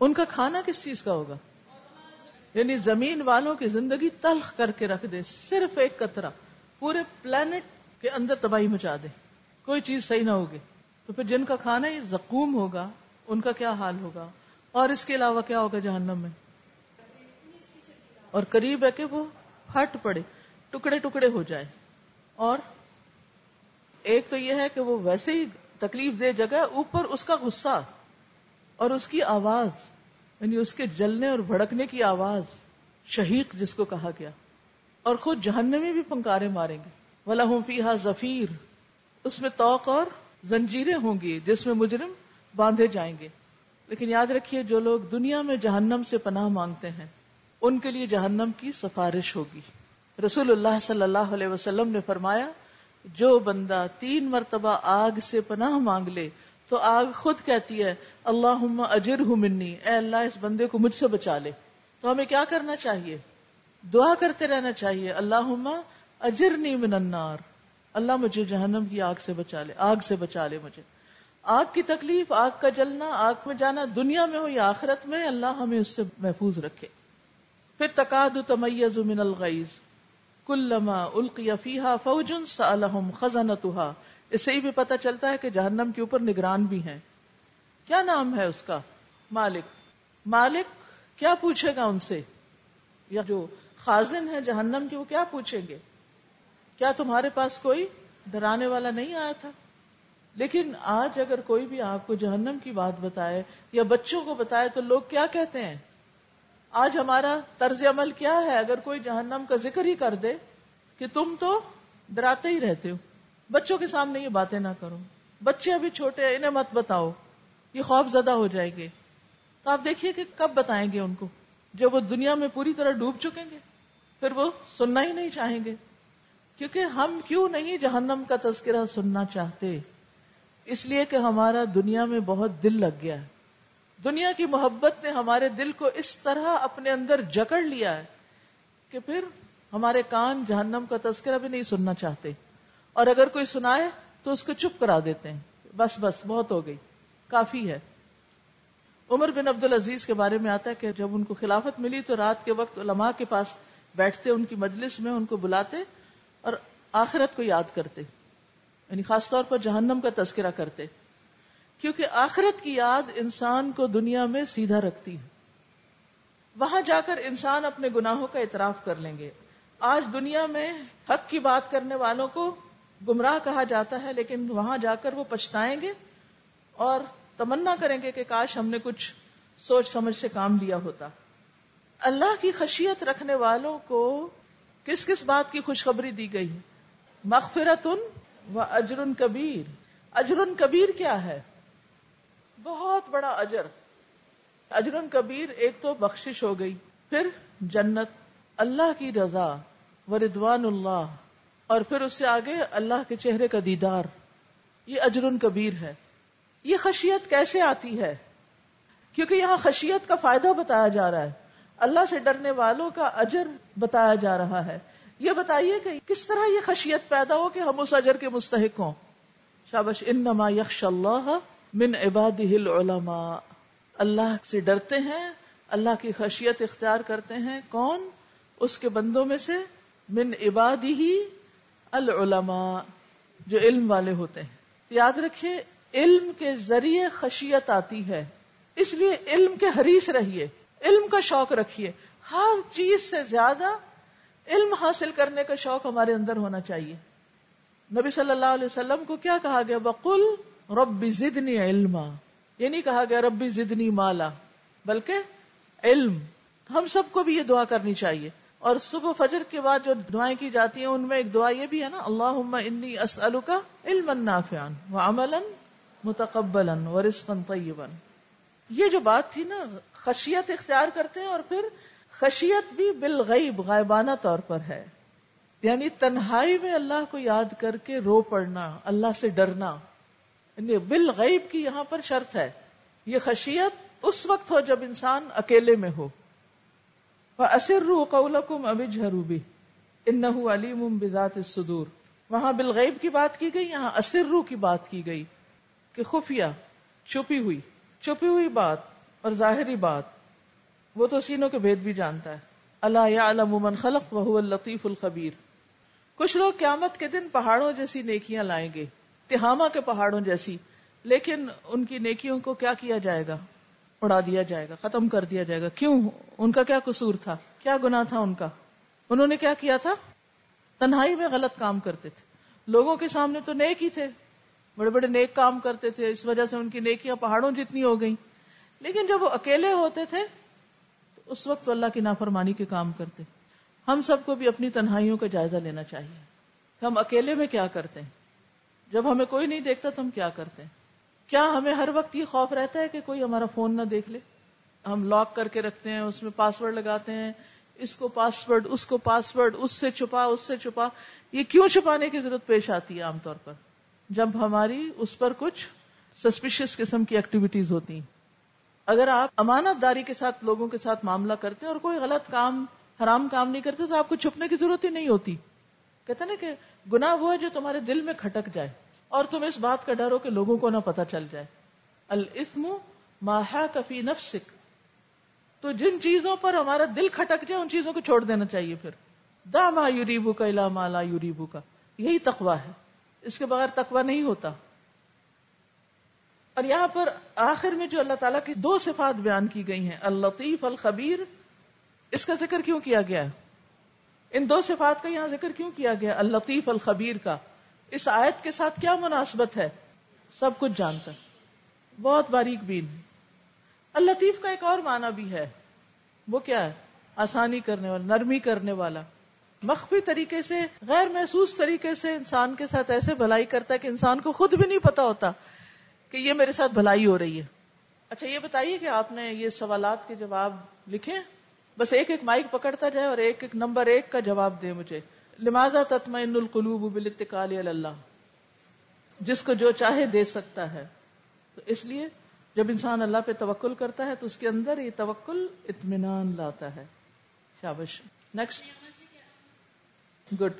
ان کا کھانا کس چیز کا ہوگا؟ یعنی زمین والوں کی زندگی تلخ کر کے رکھ دے، صرف ایک قطرہ۔ پورے پلانٹ کے اندر تباہی مچا دے۔ کوئی چیز صحیح نہ ہوگی۔ تو پھر جن کا کھانا ہی زکوم ہوگا، ان کا کیا حال ہوگا؟ اور اس کے علاوہ کیا ہوگا جہنم میں؟ اور قریب ہے کہ وہ ہٹ پڑے، ٹکڑے ٹکڑے ہو جائے۔ اور ایک تو یہ ہے کہ وہ ویسے ہی تکلیف دے جگہ اوپر اس کا غصہ اور اس کی آواز یعنی اس کے جلنے اور بھڑکنے کی آواز، شہیق جس کو کہا گیا۔ اور خود جہنمی بھی پنکارے ماریں گے۔ ولا ہوں فی ظفیر اس میں توق اور زنجیریں ہوں گی جس میں مجرم باندھے جائیں گے۔ لیکن یاد رکھیے، جو لوگ دنیا میں جہنم سے پناہ مانگتے ہیں، ان کے لیے جہنم کی سفارش ہوگی۔ رسول اللہ صلی اللہ علیہ وسلم نے فرمایا، جو بندہ تین مرتبہ آگ سے پناہ مانگ لے، تو آگ خود کہتی ہے اللہ اجر ہوں منی، اے اللہ، اس بندے کو مجھ سے بچا لے۔ تو ہمیں کیا کرنا چاہیے؟ دعا کرتے رہنا چاہیے۔ اللہ اجر نی النار۔ اللہ مجھے جہنم کی آگ سے بچا لے، آگ سے بچا لے مجھے۔ آگ کی تکلیف، آگ کا جلنا، آگ میں جانا، دنیا میں ہو یا آخرت میں، اللہ ہمیں اس سے محفوظ رکھے۔ پھر تقاد تمیز من الغیز کلما القی فیحا فوجن سالہم خزنتها اس سے بھی پتہ چلتا ہے کہ جہنم کے اوپر نگران بھی ہیں۔ کیا نام ہے اس کا؟ مالک۔ مالک کیا پوچھے گا ان سے؟ یا جو خازن ہے جہنم کے وہ کیا پوچھیں گے؟ کیا تمہارے پاس کوئی ڈرانے والا نہیں آیا تھا؟ لیکن آج اگر کوئی بھی آپ کو جہنم کی بات بتائے یا بچوں کو بتائے تو لوگ کیا کہتے ہیں؟ آج ہمارا طرز عمل کیا ہے؟ اگر کوئی جہنم کا ذکر ہی کر دے کہ تم تو ڈراتے ہی رہتے ہو۔ بچوں کے سامنے یہ باتیں نہ کرو۔ بچے ابھی چھوٹے ہیں، انہیں مت بتاؤ۔ یہ خوف زدہ ہو جائے گے تو آپ دیکھیے کہ کب بتائیں گے ان کو؟ جب وہ دنیا میں پوری طرح ڈوب چکیں گے؟ پھر وہ سننا ہی نہیں چاہیں گے۔ کیونکہ ہم کیوں نہیں جہنم کا تذکرہ سننا چاہتے؟ اس لیے کہ ہمارا دنیا میں بہت دل لگ گیا ہے۔ دنیا کی محبت نے ہمارے دل کو اس طرح اپنے اندر جکڑ لیا ہے کہ پھر ہمارے کان جہنم کا تذکرہ بھی نہیں سننا چاہتے۔ اور اگر کوئی سنائے تو اس کو چپ کرا دیتے ہیں۔ بس بس، بہت ہو گئی۔ کافی ہے۔ عمر بن عبد العزیز کے بارے میں آتا ہے کہ جب ان کو خلافت ملی تو رات کے وقت علماء کے پاس بیٹھتے ان کی مجلس میں، ان کو بلاتے اور آخرت کو یاد کرتے۔ یعنی خاص طور پر جہنم کا تذکرہ کرتے۔ کیونکہ آخرت کی یاد انسان کو دنیا میں سیدھا رکھتی ہے۔ وہاں جا کر انسان اپنے گناہوں کا اعتراف کر لیں گے۔ آج دنیا میں حق کی بات کرنے والوں کو گمراہ کہا جاتا ہے، لیکن وہاں جا کر وہ پچھتائیں گے اور تمنا کریں گے کہ کاش ہم نے کچھ سوچ سمجھ سے کام لیا ہوتا۔ اللہ کی خشیت رکھنے والوں کو کس کس بات کی خوشخبری دی گئی؟ مغفرت و اجر کبیر۔ اجر کبیر کیا ہے؟ بہت بڑا اجر۔ اجر کبیر ایک تو بخشش ہو گئی، پھر جنت، اللہ کی رضا و ردوان اللہ، اور پھر اس سے آگے اللہ کے چہرے کا دیدار۔ یہ اجر کبیر ہے۔ یہ خشیت کیسے آتی ہے؟ کیونکہ یہاں خشیت کا فائدہ بتایا جا رہا ہے۔ اللہ سے ڈرنے والوں کا اجر بتایا جا رہا ہے۔ یہ بتائیے کہ کس طرح یہ خشیت پیدا ہو کہ ہم اس اجر کے مستحق ہوں؟ شابش، انما یخش اللہ من العلماء۔ اللہ سے ڈرتے ہیں، اللہ کی خشیت اختیار کرتے ہیں۔ کون؟ اس کے بندوں میں سے من عبادی ہی العلماء، جو علم والے ہوتے ہیں۔ یاد رکھیے، علم کے ذریعے خشیت آتی ہے۔ اس لیے علم کے حریص رہیے۔ علم کا شوق رکھیے۔ ہر چیز سے زیادہ علم حاصل کرنے کا شوق ہمارے اندر ہونا چاہیے۔ نبی صلی اللہ علیہ وسلم کو کیا کہا گیا؟ بقل ربی زدنی علما۔ یہ نہیں کہا گیا ربی زدنی مالا، بلکہ علم۔ ہم سب کو بھی یہ دعا کرنی چاہیے۔ اور صبح فجر کے بعد جو دعائیں کی جاتی ہیں، ان میں ایک دعا یہ بھی ہے نا اللہ انی اسألک علما نافعا وعملا متقبلا ورزقا طیبا۔ یہ جو بات تھی نا، خشیت اختیار کرتے ہیں اور پھر خشیت بھی بالغیب، غائبانہ طور پر ہے۔ یعنی تنہائی میں اللہ کو یاد کر کے رو پڑنا، اللہ سے ڈرنا۔ یعنی بالغیب کی یہاں پر شرط ہے۔ یہ خشیت اس وقت ہو جب انسان اکیلے میں ہو۔ وہ اصر رو قول ابھی ان علیم بذات الصدور۔ وہاں بالغیب کی بات کی گئی، یہاں اسرو کی بات کی گئی کہ خفیہ، چھپی ہوئی۔ چھپی ہوئی بات اور ظاہری بات، وہ تو سینوں کے بھید بھی جانتا ہے۔ اللہ یعلم من خلق وهو اللطیف الخبیر۔ کچھ لوگ قیامت کے دن پہاڑوں جیسی نیکیاں لائیں گے تہاما کے پہاڑوں جیسی، لیکن ان کی نیکیوں کو کیا کیا جائے گا؟ اڑا دیا جائے گا، ختم کر دیا جائے گا۔ کیوں؟ ان کا کیا قصور تھا؟ کیا گنا تھا ان کا؟ انہوں نے کیا کیا تھا؟ تنہائی میں غلط کام کرتے تھے۔ لوگوں کے سامنے تو نیک ہی تھے۔ بڑے بڑے نیک کام کرتے تھے، اس وجہ سے ان کی نیکیاں پہاڑوں جتنی ہو گئیں۔ لیکن جب وہ اکیلے ہوتے تھے، تو اس وقت اللہ کی نافرمانی کے کام کرتے۔ ہم سب کو بھی اپنی تنہائیوں کا جائزہ لینا چاہیے۔ ہم اکیلے میں کیا کرتے ہیں؟ جب ہمیں کوئی نہیں دیکھتا تو ہم کیا کرتے ہیں؟ کیا ہمیں ہر وقت یہ خوف رہتا ہے کہ کوئی ہمارا فون نہ دیکھ لے؟ ہم لاک کر کے رکھتے ہیں، اس میں پاسورڈ لگاتے ہیں۔ اس کو پاسورڈ، اس کو پاسورڈ، اس سے چھپا، اس سے چھپا۔ یہ کیوں چھپانے کی ضرورت پیش آتی ہے عام طور پر؟ جب ہماری اس پر کچھ سسپیشس قسم کی ایکٹیویٹیز ہوتی ہیں۔ اگر آپ امانت داری کے ساتھ لوگوں کے ساتھ معاملہ کرتے ہیں اور کوئی غلط کام، حرام کام نہیں کرتے، تو آپ کو چھپنے کی ضرورت ہی نہیں ہوتی۔ کہتے نا کہ گنا وہ ہے جو تمہارے دل میں کھٹک جائے اور تم اس بات کا ڈر ہو کہ لوگوں کو نہ پتا چل جائے۔ الفم ماہا کفی نفسک تو جن چیزوں پر ہمارا دل کھٹک جائے، ان چیزوں کو چھوڑ دینا چاہیے پھر۔ دا ما یوریبو کا الا مالا یوریبو کا یہی تقوا ہے۔ اس کے بغیر تقوا نہیں ہوتا۔ اور یہاں پر آخر میں جو اللہ تعالیٰ کی دو صفات بیان کی گئی ہیں الطیف الخبیر، اس کا ذکر کیوں کیا گیا ہے؟ ان دو صفات کا یہاں ذکر کیوں کیا گیا؟ الطیف الخبیر کا۔ اس آیت کے ساتھ کیا مناسبت ہے؟ سب کچھ جانتا بہت باریک بین۔ الطیف کا ایک اور معنی بھی ہے۔ وہ کیا ہے؟ آسانی کرنے والا، نرمی کرنے والا۔ مخفی طریقے سے، غیر محسوس طریقے سے انسان کے ساتھ ایسے بھلائی کرتا ہے کہ انسان کو خود بھی نہیں پتا ہوتا کہ یہ میرے ساتھ بھلائی ہو رہی ہے۔ اچھا یہ بتائیے کہ آپ نے یہ سوالات کے جواب لکھے؟ بس ایک ایک مائک پکڑتا جائے اور ایک ایک نمبر ایک کا جواب دے مجھے۔ لمازا تطمئن القلوب بالاتقال اللہ جس کو جو چاہے دے سکتا ہے۔ تو اس لیے جب انسان اللہ پہ توکل کرتا ہے تو اس کے اندر یہ توکل اطمینان لاتا ہے۔ شابش۔ نیکسٹ گڈ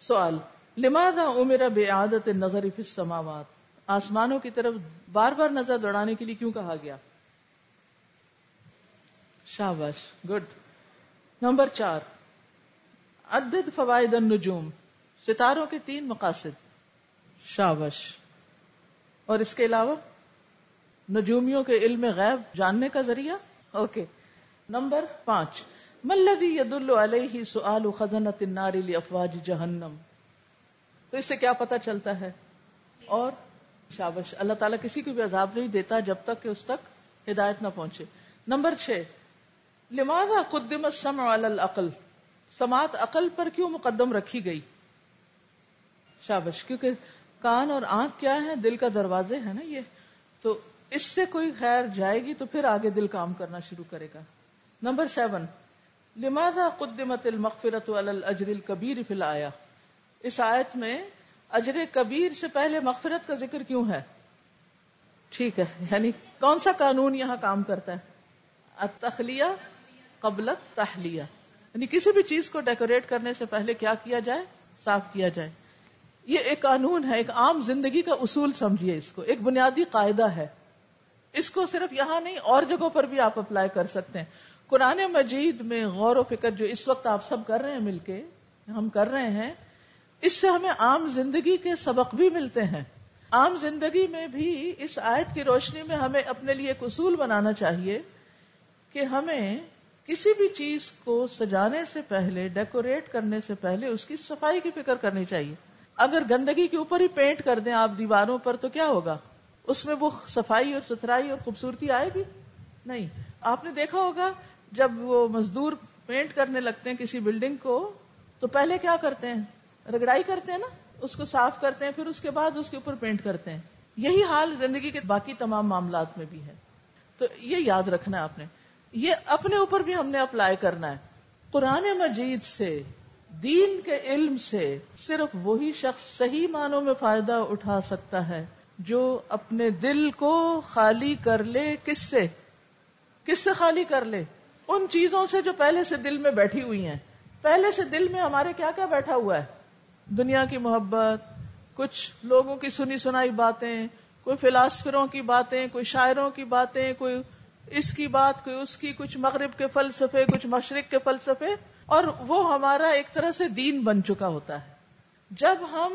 سوال لماذا عمر بے عادت نظر فی السماوات؟ آسمانوں کی طرف بار بار نظر دوڑانے کے لیے کیوں کہا گیا؟ شابش گڈ۔ نمبر چار، عدد فوائد النجوم، ستاروں کے تین مقاصد۔ شابش اور اس کے علاوہ نجومیوں کے علم غیب جاننے کا ذریعہ؟ اوکے۔ نمبر پانچ ملدی ید علیہ سؤال خزنت النار افواج جہنم تو اس سے کیا پتا چلتا ہے؟ اور شابش، اللہ تعالیٰ کسی کو بھی عذاب نہیں دیتا جب تک کہ اس تک ہدایت نہ پہنچے۔ نمبر چھ، لماذا قدم السمع علی العقل؟ سماعت عقل پر کیوں مقدم رکھی گئی؟ شابش، کیونکہ کان اور آنکھ کیا ہے دل کا دروازے ہے نا یہ۔ تو اس سے کوئی خیر جائے گی تو پھر آگے دل کام کرنا شروع کرے گا۔ نمبر سیون لماذا قدمت المغفرت علی الاجر الكبیر فی الایا اس آیت میں اجر کبیر سے پہلے مغفرت کا ذکر کیوں ہے؟ ٹھیک ہے یعنی کون سا قانون یہاں کام کرتا ہے؟ التخلیہ قبلت تحلیہ یعنی کسی بھی چیز کو ڈیکوریٹ کرنے سے پہلے کیا کیا جائے؟ صاف کیا جائے۔ یہ ایک قانون ہے، ایک عام زندگی کا اصول سمجھیے اس کو۔ ایک بنیادی قاعدہ ہے۔ اس کو صرف یہاں نہیں، اور جگہوں پر بھی آپ اپلائی کر سکتے ہیں۔ قرآن مجید میں غور و فکر جو اس وقت آپ سب کر رہے ہیں مل کے، ہم کر رہے ہیں، اس سے ہمیں عام زندگی کے سبق بھی ملتے ہیں۔ عام زندگی میں بھی اس آیت کی روشنی میں ہمیں اپنے لیے ایک اصول بنانا چاہیے کہ ہمیں کسی بھی چیز کو سجانے سے پہلے، ڈیکوریٹ کرنے سے پہلے اس کی صفائی کی فکر کرنی چاہیے۔ اگر گندگی کے اوپر ہی پینٹ کر دیں آپ دیواروں پر تو کیا ہوگا؟ اس میں وہ صفائی اور ستھرائی اور خوبصورتی آئے گی؟ نہیں۔ آپ نے دیکھا ہوگا جب وہ مزدور پینٹ کرنے لگتے ہیں کسی بلڈنگ کو، تو پہلے کیا کرتے ہیں؟ رگڑائی کرتے ہیں نا؟ اس کو صاف کرتے ہیں، پھر اس کے بعد اس کے اوپر پینٹ کرتے ہیں۔ یہی حال زندگی کے باقی تمام معاملات میں بھی ہے۔ تو یہ یاد رکھنا ہے آپ نے۔ یہ اپنے اوپر بھی ہم نے اپلائی کرنا ہے۔ قرآن مجید سے، دین کے علم سے صرف وہی شخص صحیح معنوں میں فائدہ اٹھا سکتا ہے جو اپنے دل کو خالی کر لے، کس سے؟ کس سے خالی کر لے؟ ان چیزوں سے جو پہلے سے دل میں بیٹھی ہوئی ہیں۔ پہلے سے دل میں ہمارے کیا کیا بیٹھا ہوا ہے؟ دنیا کی محبت، کچھ لوگوں کی سنی سنائی باتیں، کوئی فلاسفروں کی باتیں، کوئی شاعروں کی باتیں، کوئی اس کی بات، کوئی اس کی، کچھ مغرب کے فلسفے، کچھ مشرق کے فلسفے۔ اور وہ ہمارا ایک طرح سے دین بن چکا ہوتا ہے۔ جب ہم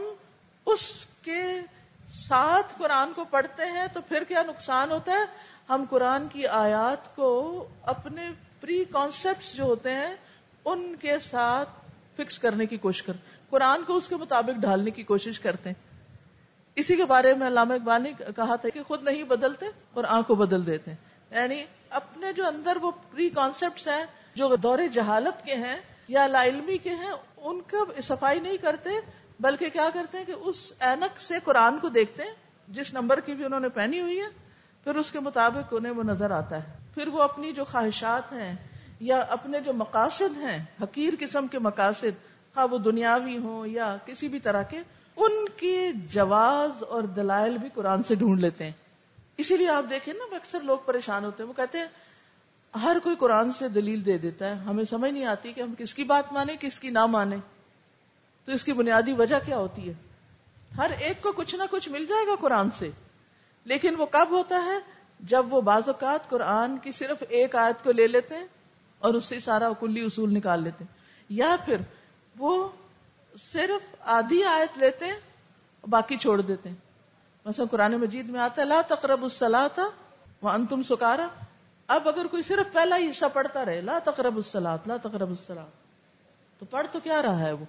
اس کے ساتھ قرآن کو پڑھتے ہیں تو پھر کیا نقصان ہوتا ہے؟ ہم قرآن کی آیات کو اپنے پری کانسیپٹ جو ہوتے ہیں، ان کے ساتھ فکس کرنے کی کوشش کرتے قرآن کو اس کے مطابق ڈھالنے کی کوشش کرتے ہیں۔ اسی کے بارے میں علامہ اقبال نے کہا تھا کہ خود نہیں بدلتے قرآن کو بدل دیتے ہیں۔ یعنی اپنے جو اندر وہ پری کانسیپٹ ہیں، جو دور جہالت کے ہیں یا لا علمی کے ہیں، ان کا صفائی نہیں کرتے، بلکہ کیا کرتے ہیں کہ اس اینک سے قرآن کو دیکھتے ہیں، جس نمبر کی بھی انہوں نے پہنی ہوئی ہے، پھر اس کے مطابق انہیں وہ نظر آتا ہے۔ پھر وہ اپنی جو خواہشات ہیں یا اپنے جو مقاصد ہیں، حقیر قسم کے مقاصد خواہ وہ دنیاوی ہوں یا کسی بھی طرح کے، ان کے جواز اور دلائل بھی قرآن سے ڈھونڈ لیتے ہیں۔ اسی لیے آپ دیکھیں نا اکثر لوگ پریشان ہوتے ہیں۔ وہ کہتے ہیں، ہر کوئی قرآن سے دلیل دے دیتا ہے۔ ہمیں سمجھ نہیں آتی کہ ہم کس کی بات مانیں، کس کی نہ مانیں۔ تو اس کی بنیادی وجہ کیا ہوتی ہے؟ ہر ایک کو کچھ نہ کچھ مل جائے گا قرآن سے۔ لیکن وہ کب ہوتا ہے؟ جب وہ بعض اوقات قرآن کی صرف ایک آیت کو لے لیتے ہیں اور اس سے سارا کلی اصول نکال لیتے ہیں، یا پھر وہ صرف آدھی آیت لیتے ہیں باقی چھوڑ دیتے ہیں۔ مثلا قرآن مجید میں آتا ہے، لا تقرب السلا تھا وہ انتم سکارا۔ اب اگر کوئی صرف پہلا ہی حصہ پڑھتا رہے، لا تقرب السلاط لا تقرب السلاط تو پڑھ تو کیا رہا ہے وہ؟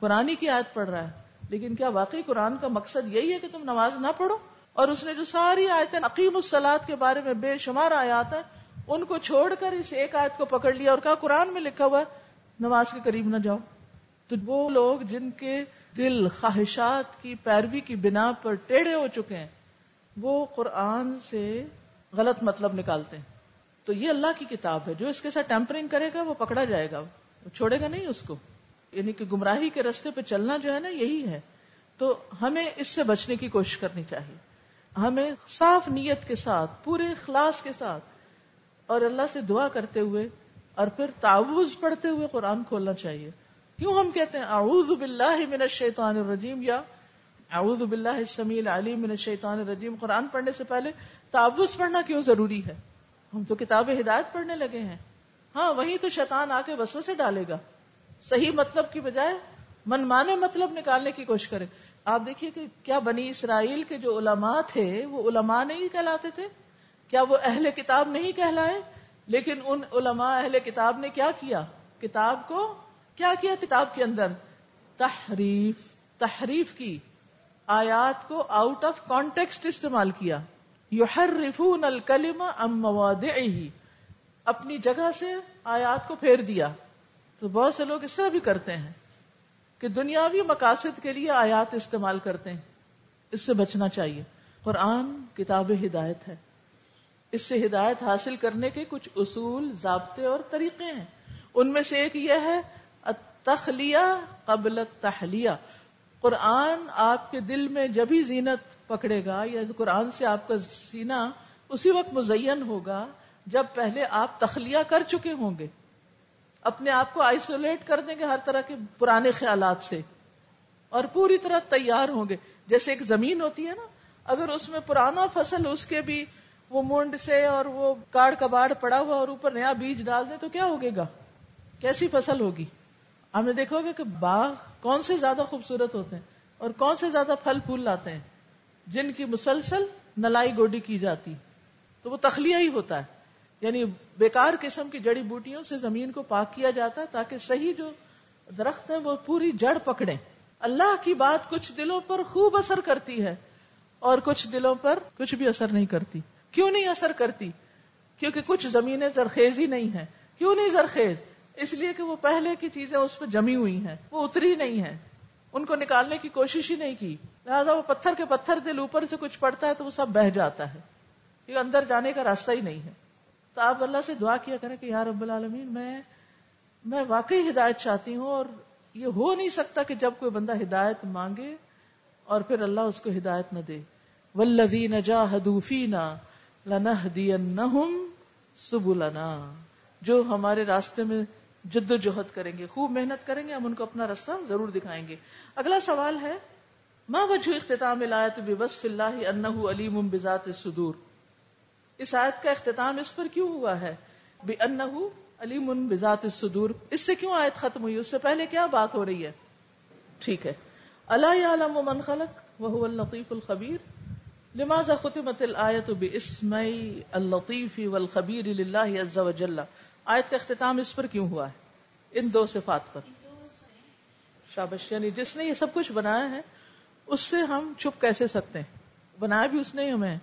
قرآن کی آیت پڑھ رہا ہے۔ لیکن کیا واقعی قرآن کا مقصد یہی ہے کہ تم نماز نہ پڑھو؟ اور اس نے جو ساری آیتیں عقیم السلاد کے بارے میں بے شمار آیات ہیں، ان کو چھوڑ کر اس ایک آیت کو پکڑ لیا اور کہا قرآن میں لکھا ہوا ہے، نماز کے قریب نہ جاؤ۔ تو وہ لوگ جن کے دل خواہشات کی پیروی کی بنا پر ٹیڑھے ہو چکے ہیں، وہ قرآن سے غلط مطلب نکالتے ہیں۔ تو یہ اللہ کی کتاب ہے، جو اس کے ساتھ ٹیمپرنگ کرے گا، وہ پکڑا جائے گا۔ وہ چھوڑے گا نہیں اس کو۔ یعنی کہ گمراہی کے رستے پہ چلنا جو ہے نا، یہی ہے۔ تو ہمیں اس سے بچنے کی کوشش کرنی چاہیے۔ ہمیں صاف نیت کے ساتھ، پورے اخلاص کے ساتھ اور اللہ سے دعا کرتے ہوئے اور پھر تعوض پڑھتے ہوئے قرآن کھولنا چاہیے۔ کیوں ہم کہتے ہیں اعوذ باللہ من الشیطان الرجیم یا اعوذ باللہ السمیع العلیم من الشیطان الرجیم۔ قرآن پڑھنے سے پہلے تعوض پڑھنا کیوں ضروری ہے؟ ہم تو کتاب ہدایت پڑھنے لگے ہیں۔ ہاں وہی تو شیطان آ کے بسوں سے ڈالے گا۔ صحیح مطلب کی بجائے من مانے مطلب نکالنے کی کوشش کرے۔ آپ دیکھیے کہ کیا بنی اسرائیل کے جو علماء تھے، وہ علماء نہیں کہلاتے تھے؟ کیا وہ اہل کتاب نہیں کہلائے؟ لیکن ان علماء اہل کتاب نے کیا کیا؟ کتاب کو کیا کیا کتاب کے اندر؟ تحریف تحریف کی آیات کو آؤٹ آف کانٹیکسٹ استعمال کیا۔ یحرفون الکلم ام مواضعه اپنی جگہ سے آیات کو پھیر دیا۔ تو بہت سے لوگ اس طرح بھی کرتے ہیں۔ کہ دنیاوی مقاصد کے لیے آیات استعمال کرتے ہیں۔ اس سے بچنا چاہیے۔ قرآن کتاب ہدایت ہے۔ اس سے ہدایت حاصل کرنے کے کچھ اصول، ضابطے اور طریقے ہیں۔ ان میں سے ایک یہ ہے تخلیہ قبل تحلیہ قرآن آپ کے دل میں جب ہی زینت پکڑے گا یا قرآن سے آپ کا سینہ اسی وقت مزین ہوگا جب پہلے آپ تخلیہ کر چکے ہوں گے۔ اپنے آپ کو آئسولیٹ کر دیں گے ہر طرح کے پرانے خیالات سے اور پوری طرح تیار ہوں گے۔ جیسے ایک زمین ہوتی ہے نا، اگر اس میں پرانا فصل اس کے بھی وہ مونڈ سے اور وہ کاڑ کباڑ پڑا ہوا اور اوپر نیا بیج ڈال دیں تو کیا ہوگے گا؟ کیسی فصل ہوگی؟ آپ نے دیکھو گے کہ باغ کون سے زیادہ خوبصورت ہوتے ہیں اور کون سے زیادہ پھل پھول لاتے ہیں جن کی مسلسل نلائی گوڈی کی جاتی، تو وہ تخلیہ ہی ہوتا ہے۔ یعنی بیکار قسم کی جڑی بوٹیوں سے زمین کو پاک کیا جاتا ہے تاکہ صحیح جو درخت ہیں وہ پوری جڑ پکڑے اللہ کی بات کچھ دلوں پر خوب اثر کرتی ہے اور کچھ دلوں پر کچھ بھی اثر نہیں کرتی۔ کیوں نہیں اثر کرتی؟ کیونکہ کچھ زمینیں زرخیز ہی نہیں ہے کیوں نہیں زرخیز؟ اس لیے کہ وہ پہلے کی چیزیں اس پہ جمی ہوئی ہیں۔ وہ اتری نہیں ہے ان کو نکالنے کی کوشش ہی نہیں کی۔ لہٰذا وہ پتھر کے پتھر دل اوپر سے کچھ پڑتا ہے تو وہ سب بہ جاتا ہے۔ یہ اندر جانے کا راستہ ہی نہیں ہے۔ تو آپ اللہ سے دعا کیا کریں کہ یا رب العالمین، میں میں واقعی ہدایت چاہتی ہوں اور یہ ہو نہیں سکتا کہ جب کوئی بندہ ہدایت مانگے اور پھر اللہ اس کو ہدایت نہ دے۔ ولدین جاہدوفینا لنہدینہم سبلنا۔ جو ہمارے راستے میں جد و جہد کریں گے، خوب محنت کریں گے، ہم ان کو اپنا رستہ ضرور دکھائیں گے۔ اگلا سوال ہے، ما وجہ اختتام الایت بوصف اللہ انہ علیم بذات الصدور؟ اس آیت کا اختتام اس پر کیوں ہوا ہے؟ بانہ علیم بذات الصدور۔ اس سے کیوں آیت ختم ہوئی؟ اس سے پہلے کیا بات ہو رہی ہے؟ ٹھیک ہے۔ الا یعلم من خلق وهو اللطیف الخبیر لماذا ختمت الایت باسم اللطیف والخبیر للہ عز وجل؟ آیت کا اختتام اس پر کیوں ہوا ہے؟ ان دو صفات پر۔ شابش یعنی جس نے یہ سب کچھ بنایا ہے، اس سے ہم چھپ کیسے سکتے ہیں؟ بنایا بھی اس نے ہمیں۔